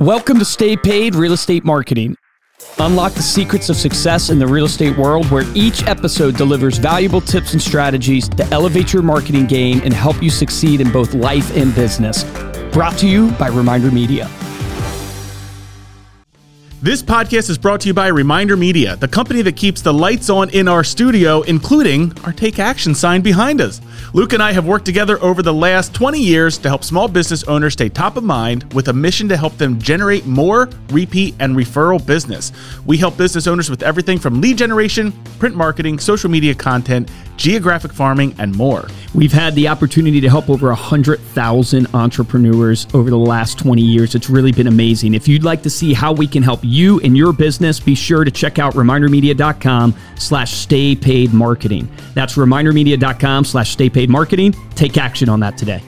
Welcome to Stay Paid Real Estate Marketing. Unlock the secrets of success in the real estate world where each episode delivers valuable tips and strategies to elevate your marketing game and help you succeed in both life and business. Brought to you by Reminder Media. This podcast is brought to you by Reminder Media, the company that keeps the lights on in our studio, including our Take Action sign behind us. Luke and I have worked together over the last 20 years to help small business owners stay top of mind with a mission to help them generate more repeat and referral business. We help business owners with everything from lead generation, print marketing, social media content, geographic farming, and more. We've had the opportunity to help over 100,000 entrepreneurs over the last 20 years. It's really been amazing. If you'd like to see how we can help you and your business, be sure to check out remindermedia.com slash stay paid marketing. That's remindermedia.com slash stay paid marketing. Take action on that today.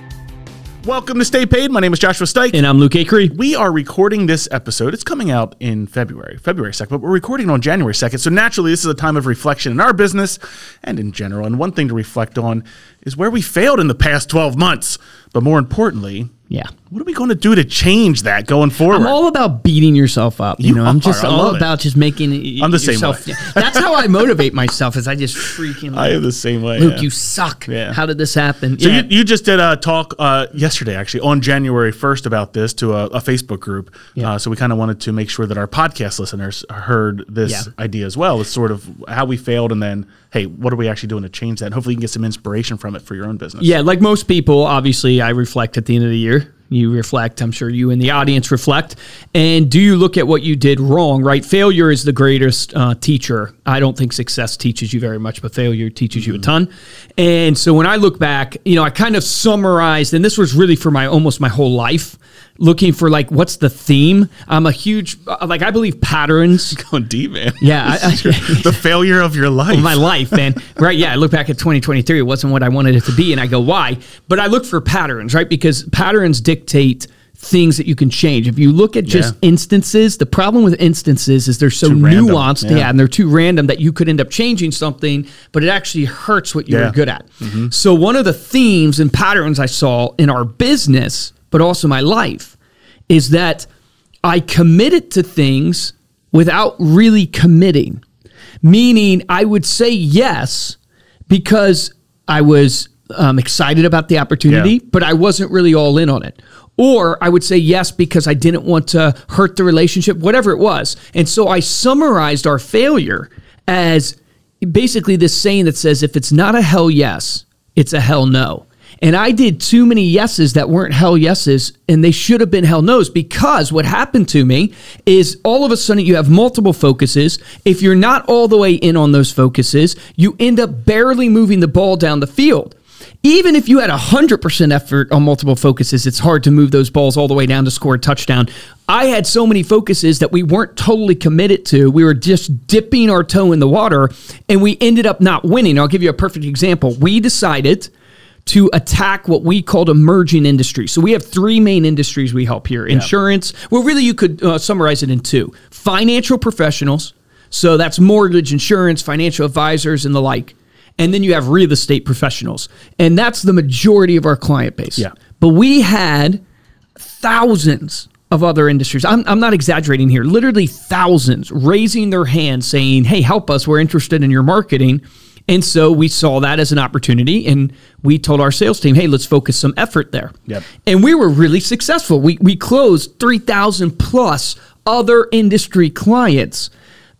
Welcome to Stay Paid. My name is Joshua Stike. And I'm Luke Acree. We are recording this episode. It's coming out in February, February 2nd, but we're recording on January 2nd. So naturally, this is a time of reflection in our business and in general. And one thing to reflect on is where we failed in the past 12 months. But more importantly, Yeah. what are we going to do to change that going forward? I'm all about beating yourself up. You, You know, I'm just all love it. about just making I'm the same way. That's how I motivate myself. Is I just freaking. I am the same way. Luke, yeah. you suck. Yeah. How did this happen? So yeah. you, you just did a talk uh, yesterday, actually, on January 1st about this to a, a Facebook group. Yeah. Uh, so we kind of wanted to make sure that our podcast listeners heard this idea as well. It's sort of how we failed and then, hey, what are we actually doing to change that? And hopefully you can get some inspiration from it for your own business. Yeah, like most people, obviously, I reflect at the end of the year. You reflect. I'm sure you and the audience reflect. And do you look at what you did wrong? Right? Failure is the greatest uh, teacher. I don't think success teaches you very much, but failure teaches you a ton. And so when I look back, you know, I kind of summarized, and this was really for my almost my whole life, looking for like what's the theme. I'm a huge uh, like I believe patterns. Going deep, man. Yeah, I- I- the failure of your life. my life, man. right? Yeah, I look back at 2023. It wasn't what I wanted it to be, and I go, why? But I look for patterns, right? Because patterns dictate things that you can change. If you look at just Yeah. instances, the problem with instances is they're so Too nuanced, yeah. yeah. and they're too random that you could end up changing something, but it actually hurts what you're Yeah. good at. So one of the themes and patterns I saw in our business, but also my life, is that I committed to things without really committing meaning I would say yes because I was um, excited about the opportunity, Yeah. but I wasn't really all in on it. Or I would say yes because I didn't want to hurt the relationship, whatever it was. And so I summarized our failure as basically this saying that says if it's not a hell yes, it's a hell no. And I did too many yeses that weren't hell yeses, and they should have been hell no's because what happened to me is all of a sudden you have multiple focuses. If you're not all the way in on those focuses, you end up barely moving the ball down the field. Even if you had 100% effort on multiple focuses, it's hard to move those balls all the way down to score a touchdown. I had so many focuses that we weren't totally committed to. We were just dipping our toe in the water, and we ended up not winning. I'll give you a perfect example. We decided to attack what we called emerging industries. So we have three main industries we help here insurance. Well, really, you could uh, summarize it in two financial professionals. So that's mortgage, insurance, financial advisors, and the like. And then you have real estate professionals. And that's the majority of our client base. Yeah. But we had thousands of other industries. I'm, I'm not exaggerating here. Literally thousands raising their hands saying, hey, help us. We're interested in your marketing. And so we saw that as an opportunity and we told our sales team, hey, let's focus some effort there. Yep. And we were really successful. We, we closed 3,000 plus other industry clients.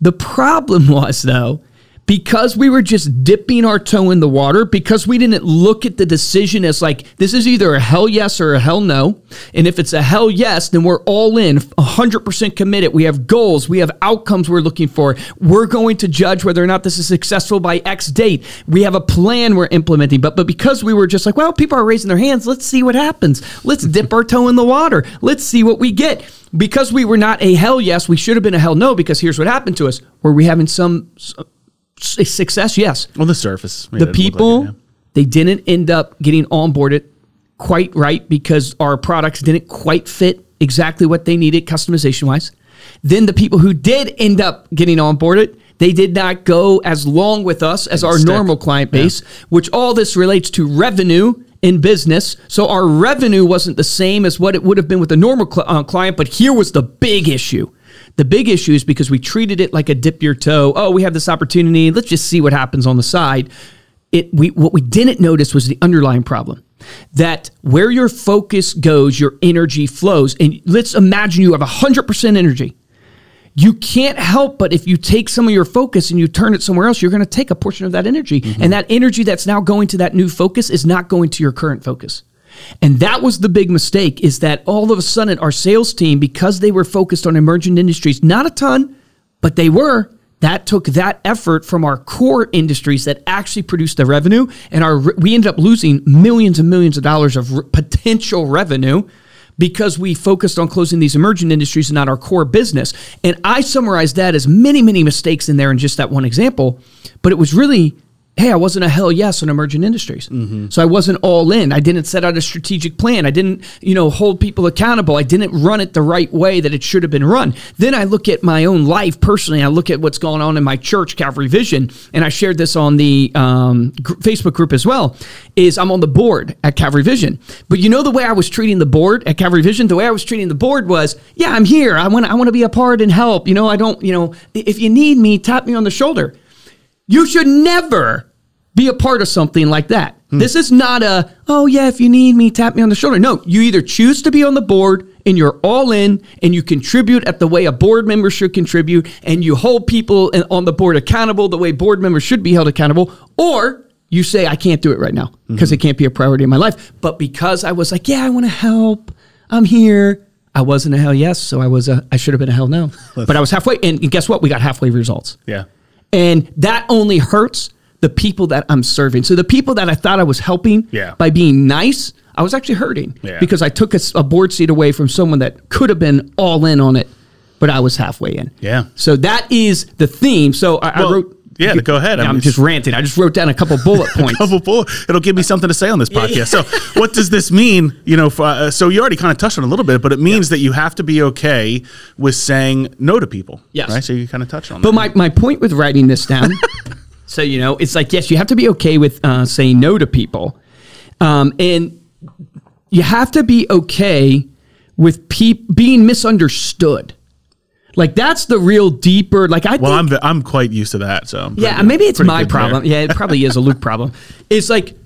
The problem was, though, because we were just dipping our toe in the water, because we didn't look at the decision as like, this is either a hell yes or a hell no. And if it's a hell yes, then we're all in, 100% committed. We have goals, we have outcomes we're looking for. We're going to judge whether or not this is successful by X date. We have a plan we're implementing. But, but because we were just like, well, people are raising their hands, let's see what happens. Let's dip our toe in the water. Let's see what we get. Because we were not a hell yes, we should have been a hell no, because here's what happened to us. Were we having some success? Yes. On the surface. The people, they didn't end up getting onboarded quite right because our products didn't quite fit exactly what they needed customization wise. Then the people who did end up getting onboarded, they did not go as long with us as our stick. normal client base, which all this relates to revenue in business. So our revenue wasn't the same as what it would have been with a normal cl- uh, client. But here was the big issue. The big issue is because we treated it like a dip your toe. Oh, we have this opportunity. Let's just see what happens on the side. It, we, what we didn't notice was the underlying problem that where your focus goes, your energy flows. And let's imagine you have 100% energy you can't help but if you take some of your focus and you turn it somewhere else, you're going to take a portion of that energy. Mm-hmm. And that energy that's now going to that new focus is not going to your current focus. And that was the big mistake is that all of a sudden our sales team, because they were focused on emerging industries, not a ton, but they were, that took that effort from our core industries that actually produced the revenue. And our we ended up losing millions and millions of dollars of potential revenue because we focused on closing these emerging industries and not our core business. And I summarized that as many, many mistakes in there in just that one example. But it was really hey, I wasn't a hell yes on emerging industries. Mm-hmm. So I wasn't all in. I didn't set out a strategic plan. I didn't, you know, hold people accountable. I didn't run it the right way that it should have been run. Then I look at my own life personally. I look at what's going on in my church, Calvary Vision, and I shared this on the um, gr- Facebook group as well. Is I'm on the board at Calvary Vision, but you know the way I was treating the board at Calvary Vision. The way I was treating the board was, yeah, I'm here. I want, I want to be a part and help. You know, I don't, you know, if you need me, tap me on the shoulder. You should never be a part of something like that. Hmm. This is not a, oh, yeah, if you need me, tap me on the shoulder. No, you either choose to be on the board and you're all in and you contribute at the way a board member should contribute and you hold people on the board accountable the way board members should be held accountable, or you say, I can't do it right now because mm-hmm. it can't be a priority in my life. But because I was like, yeah, I want to help, I'm here. I wasn't a hell yes, so I was a I should have been a hell no. but I was halfway, and guess what? We got halfway results. Yeah, and that only hurts the people that I'm serving. So the people that I thought I was helping yeah. by being nice, I was actually hurting yeah. because I took a, a, board seat away from someone that could have been all in on it, but I was halfway in. Yeah. So that is the theme. So I, well, I wrote. Yeah, go ahead. I'm, I'm just ranting. I just wrote down a couple bullet points. couple bullet. It'll give me something to say on this podcast. so, what does this mean? You know, for, uh, so you already kind of touched on a little bit, but it means yeah. that you have to be okay with saying no to people. Yes. Right. So you kind of touched on. But that. my my point with writing this down So, you know, it's like, yes, you have to be okay with uh, saying no to people. Um, and you have to be okay with pe- being misunderstood. Like that's the real deeper. Like I. Well, I'm I'm quite used to that. So yeah, maybe it's my problem. There. Yeah, it probably is a Luke problem. It's like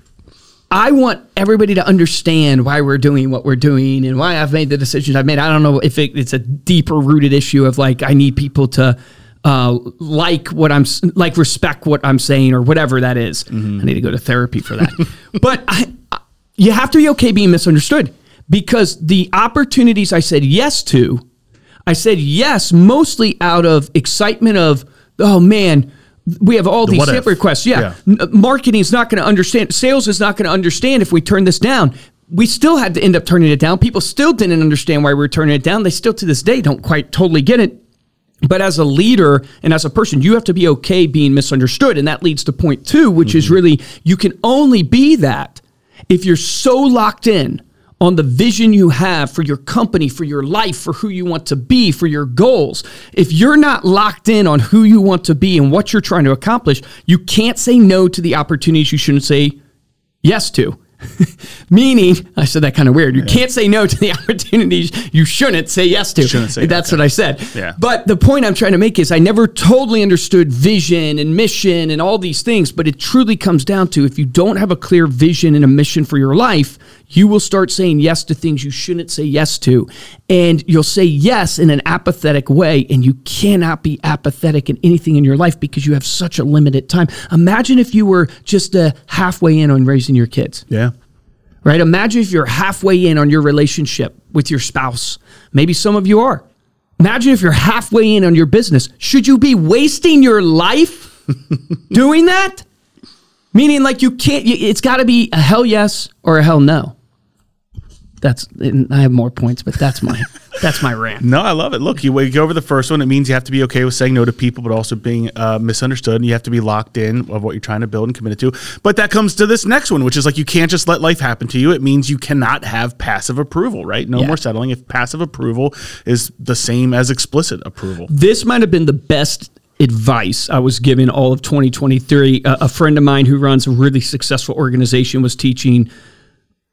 I want everybody to understand why we're doing what we're doing and why I've made the decisions I've made. I don't know if it, it's a deeper rooted issue of like I need people to uh, like what I'm like respect what I'm saying or whatever that is. Mm-hmm. I need to go to therapy for that. but I, I, you have to be okay being misunderstood because the opportunities I said yes to, I said yes mostly out of excitement of oh man. We have all the these tip requests. Yeah. yeah. Uh, marketing is not going to understand. Sales is not going to understand if we turn this down we still had to end up turning it down. People still didn't understand why we were turning it down. They still to this day don't quite totally get it. But as a leader and as a person, you have to be okay being misunderstood. And that leads to point two, which mm-hmm. is really you can only be that if you're so locked in on the vision you have for your company, for your life, for who you want to be, for your goals. If you're not locked in on who you want to be and what you're trying to accomplish, you can't say no to the opportunities you shouldn't say yes to. Meaning, I said that kind of weird. You yeah. can't say no to the opportunities you shouldn't say yes to. Shouldn't say That's what I said. Yeah. But the point I'm trying to make is I never totally understood vision and mission and all these things, but it truly comes down to if you don't have a clear vision and a mission for your life, you will start saying yes to things you shouldn't say yes to. And you'll say yes in an apathetic way, and you cannot be apathetic in anything in your life because you have such a limited time. Imagine if you were just uh, halfway in on raising your kids. Yeah. Right? Imagine if you're halfway in on your relationship with your spouse. Maybe some of you are. Imagine if you're halfway in on your business. Should you be wasting your life doing that? Meaning, like, you can't, it's got to be a hell yes or a hell no that's I have more points, but that's my that's my rant. No, I love it. Look, you go over the first one. It means you have to be okay with saying no to people, but also being uh, misunderstood, and you have to be locked in of what you're trying to build and committed to. But that comes to this next one, which is like you can't just let life happen to you. It means you cannot have passive approval, right? No yeah. more settling. If passive approval is the same as explicit approval, this might have been the best advice I was given all of 2023. a friend of mine who runs a really successful organization was teaching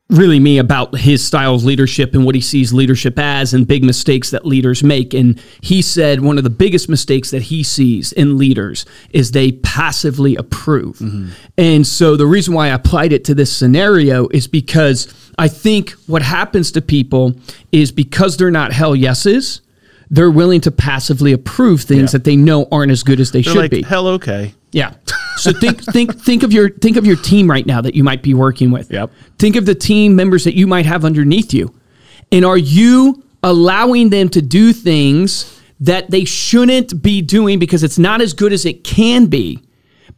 really me about his style of leadership and what he sees leadership as and big mistakes that leaders make. And he said one of the biggest mistakes that he sees in leaders is they passively approve. Mm-hmm. And so the reason why I applied it to this scenario is because I think what happens to people is because they're not hell yeses, they're willing to passively approve things Yeah. that they know aren't as good as they They're should like, be. hell, okay. Yeah. So think think think of your think of your team right now that you might be working with. Yep. Think of the team members that you might have underneath you. And are you allowing them to do things that they shouldn't be doing because it's not as good as it can be?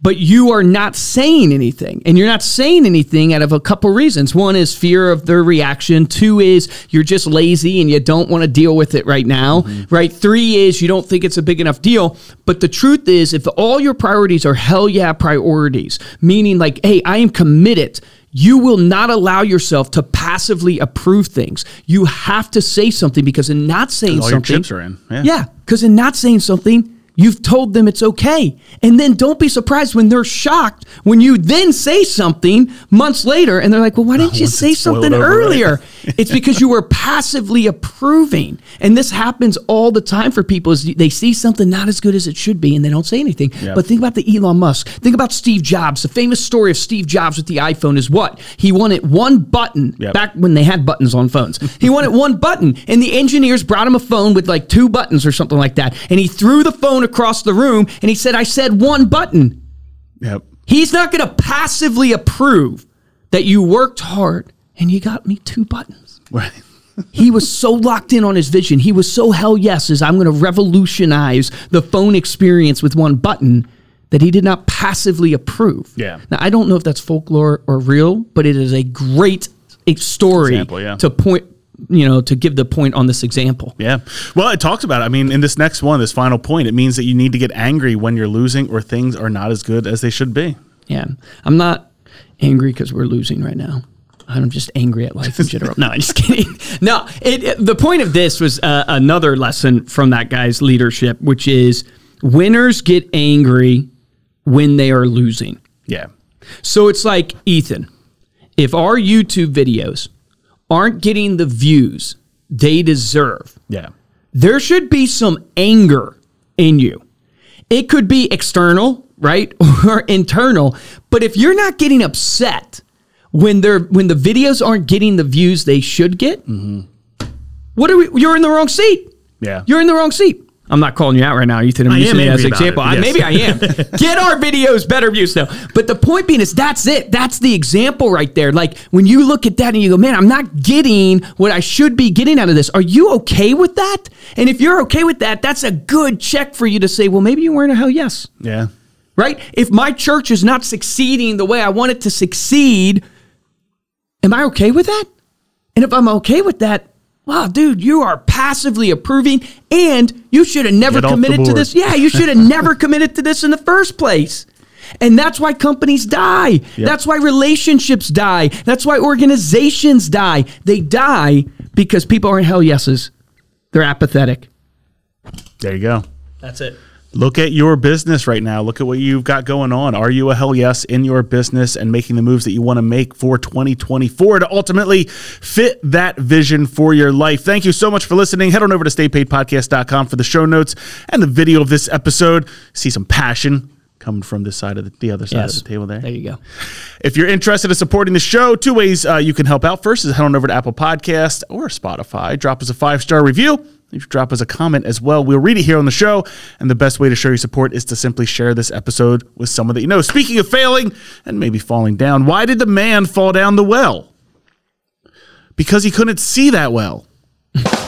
But you are not saying anything. And you're not saying anything out of a couple reasons. One is fear of their reaction. Two is you're just lazy and you don't want to deal with it right now. Mm-hmm. Right? Three is you don't think it's a big enough deal. But the truth is, if all your priorities are hell yeah priorities, meaning like, hey, I am committed you will not allow yourself to passively approve things. You have to say something because in not saying All your chips are in. Yeah. yeah, because in not saying something, you've told them it's okay. And then don't be surprised when they're shocked when you then say something months later and they're like, well, why didn't you say something earlier? it's because you were passively approving. And this happens all the time for people is they see something not as good as it should be and they don't say anything. Yeah. But think about the Elon Musk. Think about Steve Jobs. The famous story of Steve Jobs with the iPhone is what? He wanted one button Yep. back when they had buttons on phones. He wanted one button, and the engineers brought him a phone with like two buttons or something like that. And he threw the phone across the room and he said, I said one button. Yep. He's not going to passively approve that you worked hard and you got me two buttons. Right. He was so locked in on his vision. He was so hell yes as I'm going to revolutionize the phone experience with one button that he did not passively approve. Yeah. Now I don't know if that's folklore or real, but it is a great story Example, yeah. to point, you know, to give the point on this example. Yeah. Well, it talks about, it. I mean, in this next one, this final point, it means that you need to get angry when you're losing or things are not as good as they should be. Yeah. I'm not angry because we're losing right now. I'm just angry at life in general. no, I'm just kidding. No, it, it- the point of this was uh, another lesson from that guy's leadership, which is winners get angry when they are losing. Yeah. So it's like, Ethan, if our YouTube videos aren't getting the views they deserve, Yeah. there should be some anger in you. It could be external, right? Or internal. But if you're not getting upset when they're when the videos aren't getting the views they should get, mm-hmm. what are we you're in the wrong seat. Yeah. You're in the wrong seat. I'm not calling you out right now, Ethan. I'm I using am it as an example. it, I, maybe I am. Get our videos better views though. But the point being is that's it. That's the example right there. Like when you look at that and you go, man, I'm not getting what I should be getting out of this. Are you okay with that? And if you're okay with that, that's a good check for you to say, well, maybe you weren't a hell yes Yeah. right? If my church is not succeeding the way I want it to succeed, am I okay with that? And if I'm okay with that, wow, dude, you are passively approving and you should have never Get committed to this. Yeah, you should have never committed to this in the first place. And that's why companies die. That's why relationships die. That's why organizations die. They die because people aren't hell yeses. They're apathetic. There you go. That's it. Look at your business right now. Look at what you've got going on. Are you a hell yes in your business and making the moves that you want to make for 2024 to ultimately fit that vision for your life? Thank you so much for listening. Head on over to staypaidpodcast.com for the show notes and the video of this episode. See some passion coming from this side of the, the other side Yes. of the table there. There you go. If you're interested in supporting the show, two ways uh, you can help out. First is head on over to Apple Podcast or Spotify. Drop us a five star review. You drop us a comment as well. We'll read it here on the show. And the best way to show your support is to simply share this episode with someone that you know. Speaking of failing and maybe falling down, why did the man fall down the well? Because he couldn't see that well.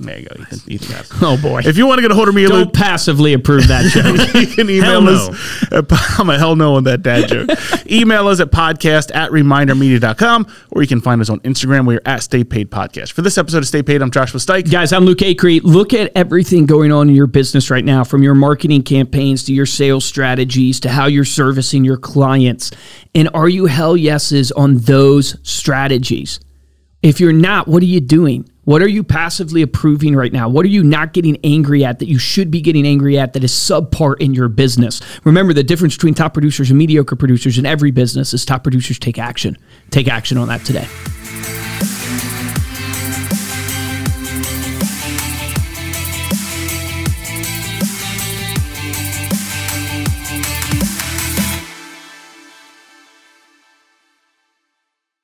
There you go, Ethan. Ethan got it. Oh boy. If you want to get a hold of me, Luke, Don't passively approve that joke. you can email us. At, I'm a hell no on that dad joke. email us at podcast at remindermedia.com or you can find us on Instagram. We're at Stay Paid Podcast. For this episode of Stay Paid, I'm Joshua Stike. Guys, I'm Luke Acree. Look at everything going on in your business right now, from your marketing campaigns to your sales strategies to how you're servicing your clients. And are you hell yeses on those strategies? If you're not, what are you doing? What are you passively approving right now? What are you not getting angry at that you should be getting angry at that is subpar in your business? Remember, the difference between top producers and mediocre producers in every business is top producers take action. Take action on that today.